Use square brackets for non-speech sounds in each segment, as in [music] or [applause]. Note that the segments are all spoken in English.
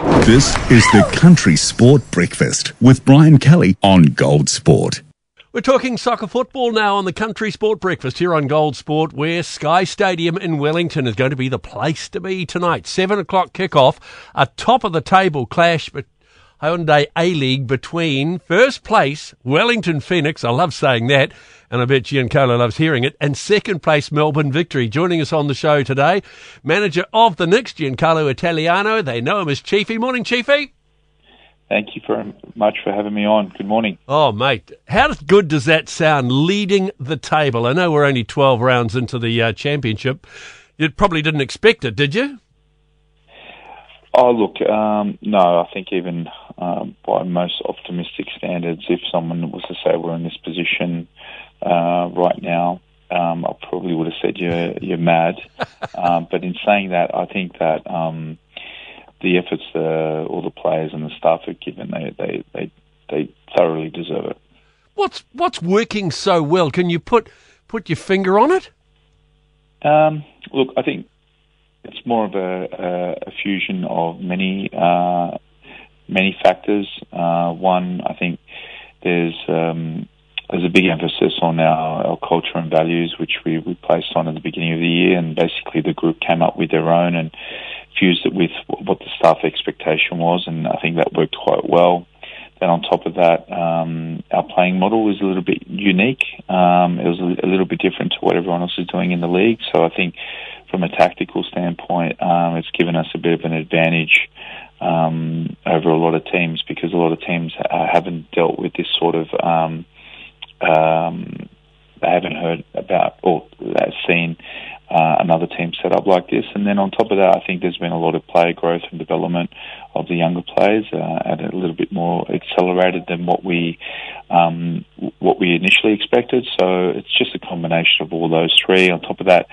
This is the Country Sport Breakfast with Brian Kelly on Gold Sport. We're talking soccer football now on the Country Sport Breakfast here on Gold Sport, where Sky Stadium in Wellington is going to be the place to be tonight. Seven o'clock kickoff, a top of the table clash, but Hyundai A League between first place Wellington Phoenix. I love saying that, and I bet Giancarlo loves hearing it. And second place Melbourne Victory. Joining us on the show today, manager of the Nix, Giancarlo Italiano. They know him as Chiefy. Morning, Chiefy. Thank you very much for having me on. Good morning. Oh, mate, how good does that sound? Leading the table. I know we're only twelve rounds into the uh, championship. You probably didn't expect it, did you? Oh, look, um, no, I think even um, by most optimistic standards, if someone was to say we're in this position uh, right now, um, I probably would have said you're, you're mad. [laughs] um, but in saying that, I think that um, the efforts uh, all the players and the staff have given, they, they, they, they thoroughly deserve it. What's what's working so well? Can you put put your finger on it? Um, look, I think it's more of a, a, a fusion of many uh, many factors. Uh, one, I think there's um, there's a big emphasis on our, our culture and values, which we, we placed on at the beginning of the year, and basically the group came up with their own and fused it with what the staff expectation was, and I think that worked quite well. Then on top of that, um, our playing model was a little bit unique. Um, it was a, little bit different to what everyone else is doing in the league. So I think from a tactical standpoint, um, it's given us a bit of an advantage um, over a lot of teams because a lot of teams uh, haven't dealt with this sort of. Um, um, they haven't heard about or seen uh, another team set up like this. And then on top of that, I think there's been a lot of player growth and development of the younger players uh, at a little bit more accelerated than what we um, what we initially expected. So it's just a combination of all those three. On top of that,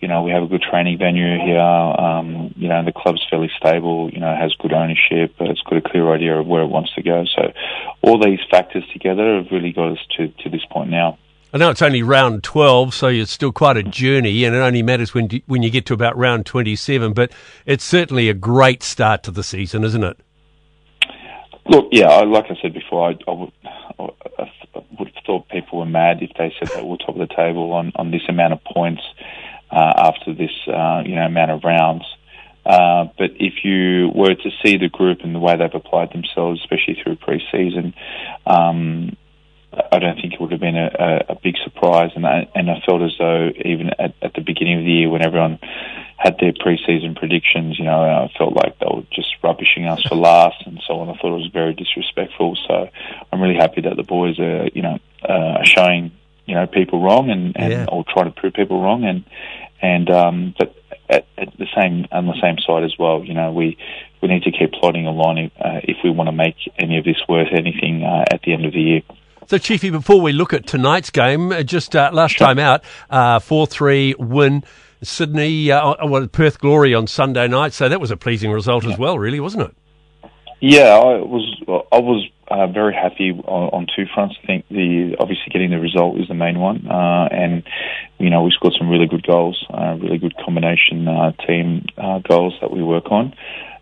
you know, we have a good training venue here. Um, you know, the club's fairly stable. You know, has good ownership. It's got a clear idea of where it wants to go. So all these factors together have really got us to to this point now. I know it's only round 12, so it's still quite a journey, and it only matters when when you get to about round 27. But it's certainly a great start to the season, isn't it? Look, yeah, like I said before, I, I, would, I would have thought people were mad if they said they were top of the table on, on this amount of points uh, after this uh, you know amount of rounds. Uh, but if you were to see the group and the way they've applied themselves, especially through pre-season, um, I don't think it would have been a, a, a big surprise. And I, and I felt as though even at, at the beginning of the year, when everyone had their preseason predictions, you know, I felt like they were just rubbishing us for last and so on. I thought it was very disrespectful. So I'm really happy that the boys are, you know, uh, showing, you know, people wrong and, and yeah. or trying to prove people wrong. And, and, um, but at, at the same, on the same side as well, you know, we, we need to keep plodding along if, uh, if we want to make any of this worth anything uh, at the end of the year. So, Chiefy, before we look at tonight's game, uh, just uh, last time out, uh, 4 3 win. Sydney, uh, well, Perth Glory on Sunday night. So that was a pleasing result as well, really, wasn't it? Yeah, I was. I was uh, very happy on, on, two fronts. I think the obviously getting the result is the main one, uh, and you know we scored some really good goals, uh, really good combination uh, team uh, goals that we work on.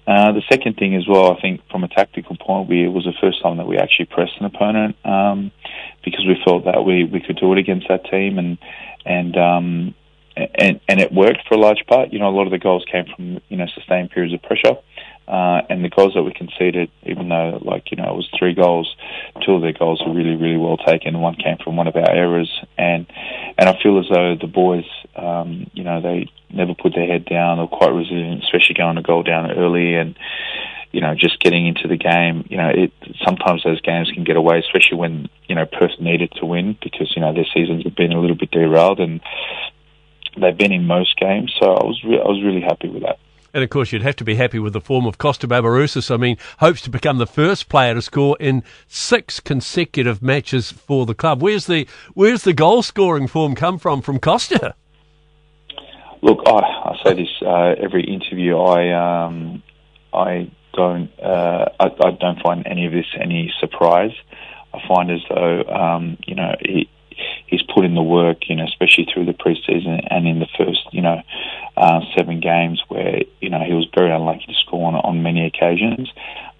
Uh, the second thing as well, I think from a tactical point, we, it was the first time that we actually pressed an opponent um, because we felt that we, we could do it against that team, and and um, and and it worked for a large part. You know, a lot of the goals came from you know sustained periods of pressure, uh, and the goals that we conceded, even though like you know it was three goals, two of their goals were really really well taken. One came from one of our errors, and and I feel as though the boys, um, you know, they never put their head down. They're quite resilient, especially going a goal down early and you know, just getting into the game, you know, it sometimes those games can get away, especially when you know Perth needed to win because you know their seasons have been a little bit derailed and they've been in most games. So I was re- I was really happy with that. And of course, you'd have to be happy with the form of Costa Barbarouses. I mean, hopes to become the first player to score in six consecutive matches for the club. Where's the where's the goal scoring form come from from Costa? Look, I, I say this uh, every interview. I um, I don't uh, I, I, don't find any of this any surprise. I find as though um, you know he's put in the work, you know, especially through the preseason and in the first, you know, uh, seven games where you know he was very unlucky to score on, on many occasions.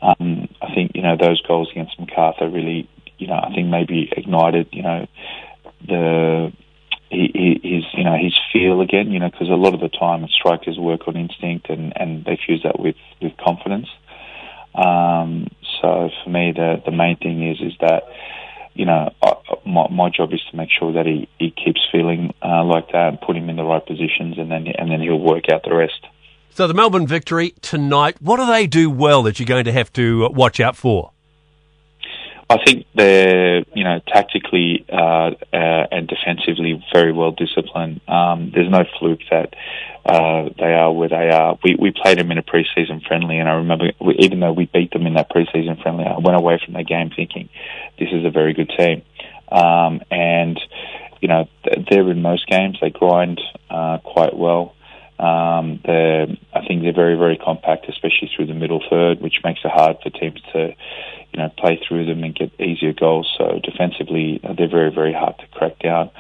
Um, I think you know those goals against Macarthur really, you know, I think maybe ignited, you know, the his you know his feel again, you know, because a lot of the time strikers work on instinct and and they fuse that with with confidence. Um, so for me, the the main thing is is that you know I, my my job is to make sure that he he keeps feeling uh, like that and put him in the right positions, and then and then he'll work out the rest. So the Melbourne victory tonight. What do they do well that you're going to have to watch out for? I think they're, you know, tactically uh, uh, and defensively very well disciplined. Um, there's no fluke that uh, they are where they are. We we played them in a preseason friendly, and I remember we, even though we beat them in that preseason friendly, I went away from that game thinking this is a very good team. Um, and you know, they're in most games. They grind uh, quite well. Um, they're, I think they're very, very compact, especially through the middle third, which makes it hard for teams to you know, play through them and get easier goals. So defensively, they're very, very hard to crack down.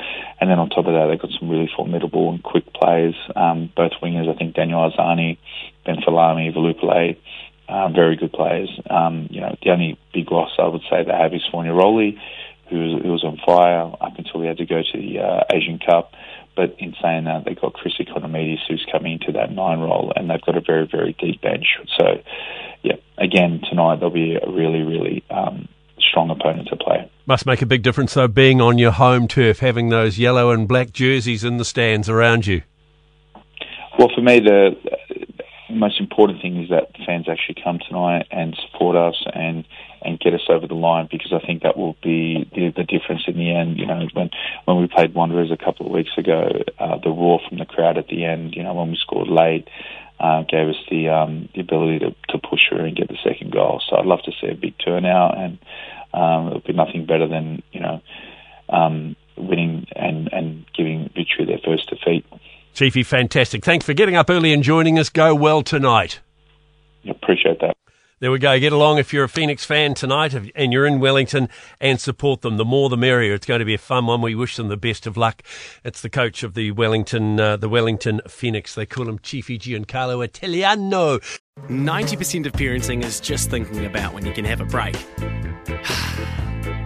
And then on top of that, they've got some really formidable and quick players. Um, both wingers, I think Daniel Arzani, Ben Folami, Velupillay, uh, very good players. Um, you know, the only big loss I would say they have is Fornaroli, who was, who was on fire up until he had to go to the uh, Asian Cup. But in saying that, they've got Chris Ikonomidis who's coming into that nine role, and they've got a very, very deep bench. So, yeah, again, tonight they'll be a really, really um, strong opponent to play. Must make a big difference, though, being on your home turf, having those yellow and black jerseys in the stands around you. Well, for me, the most important thing is that fans actually come tonight and support us and get us over the line because I think that will be the, the difference in the end. You know, when when we played Wanderers a couple of weeks ago, uh, the roar from the crowd at the end. You know, when we scored late. Uh, gave us the um, the ability to, to push through and get the second goal. So I'd love to see a big turnout, and um, it'll be nothing better than you know um, winning and and giving victory their first defeat. Chiefy, fantastic. Thanks for getting up early and joining us. Go well tonight. Appreciate that. There we go. Get along if you're a Phoenix fan tonight and you're in Wellington and support them. The more the merrier. It's going to be a fun one. We wish them the best of luck. It's the coach of the Wellington, uh, the Wellington Phoenix. They call him Chiefy Giancarlo Italiano. 90% of parenting is just thinking about when you can have a break. [sighs] [sighs] [sighs]